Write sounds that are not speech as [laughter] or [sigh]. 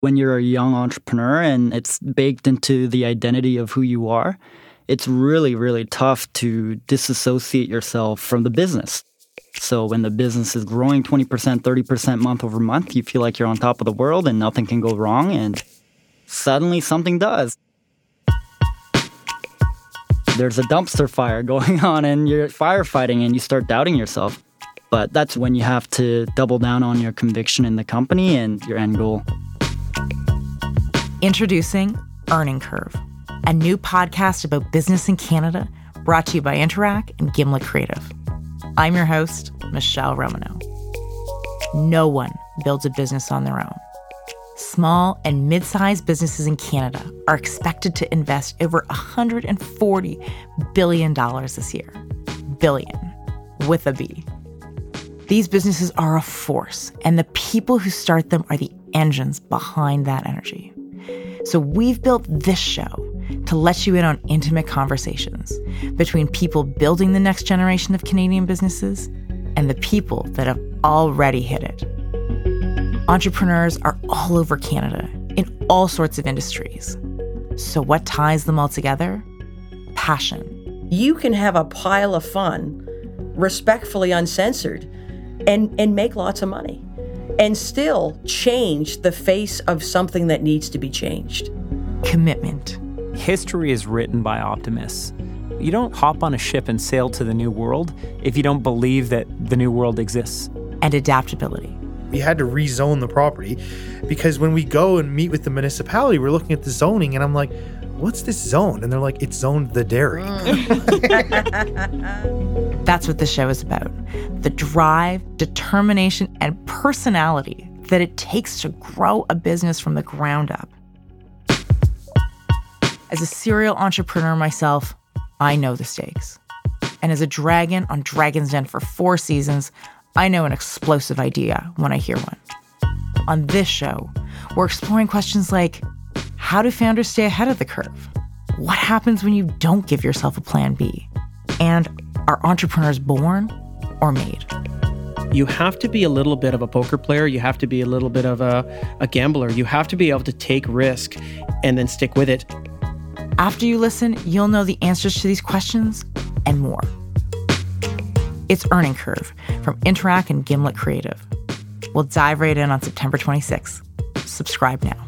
When you're a young entrepreneur and it's baked into the identity of who you are, it's really, really tough to disassociate yourself from the business. So when the business is growing 20%, 30% month over month, you feel like you're on top of the world and nothing can go wrong. And suddenly something does. There's a dumpster fire [laughs] going on and you're firefighting and you start doubting yourself. But that's when you have to double down on your conviction in the company and your end goal. Introducing Earning Curve, a new podcast about business in Canada brought to you by Interac and Gimlet Creative. I'm your host, Michele Romanow. No one builds a business on their own. Small and mid sized businesses in Canada are expected to invest over $140 billion this year. Billion, with a B. These businesses are a force, and the people who start them are the engines behind that energy. So we've built this show to let you in on intimate conversations between people building the next generation of Canadian businesses and the people that have already hit it. Entrepreneurs are all over Canada in all sorts of industries. So, what ties them all together? Passion. You can have a pile of fun, respectfully uncensored, and, and make lots of money and still change the face of something that needs to be changed. Commitment. History is written by optimists. You don't hop on a ship and sail to the new world if you don't believe that the new world exists. And adaptability. We had to rezone the property because when we go and meet with the municipality, we're looking at the zoning, and I'm like, what's this zone? And they're like, it's zoned the dairy. Mm. [laughs] That's what the show is about the drive, determination, and personality that it takes to grow a business from the ground up. As a serial entrepreneur myself, I know the stakes. And as a dragon on Dragon's Den for four seasons, I know an explosive idea when I hear one. On this show, we're exploring questions like how do founders stay ahead of the curve? What happens when you don't give yourself a plan B? And are entrepreneurs born or made? You have to be a little bit of a poker player. You have to be a little bit of a, a gambler. You have to be able to take risk and then stick with it. After you listen, you'll know the answers to these questions and more. It's Earning Curve from Interac and Gimlet Creative. We'll dive right in on September 26th. Subscribe now.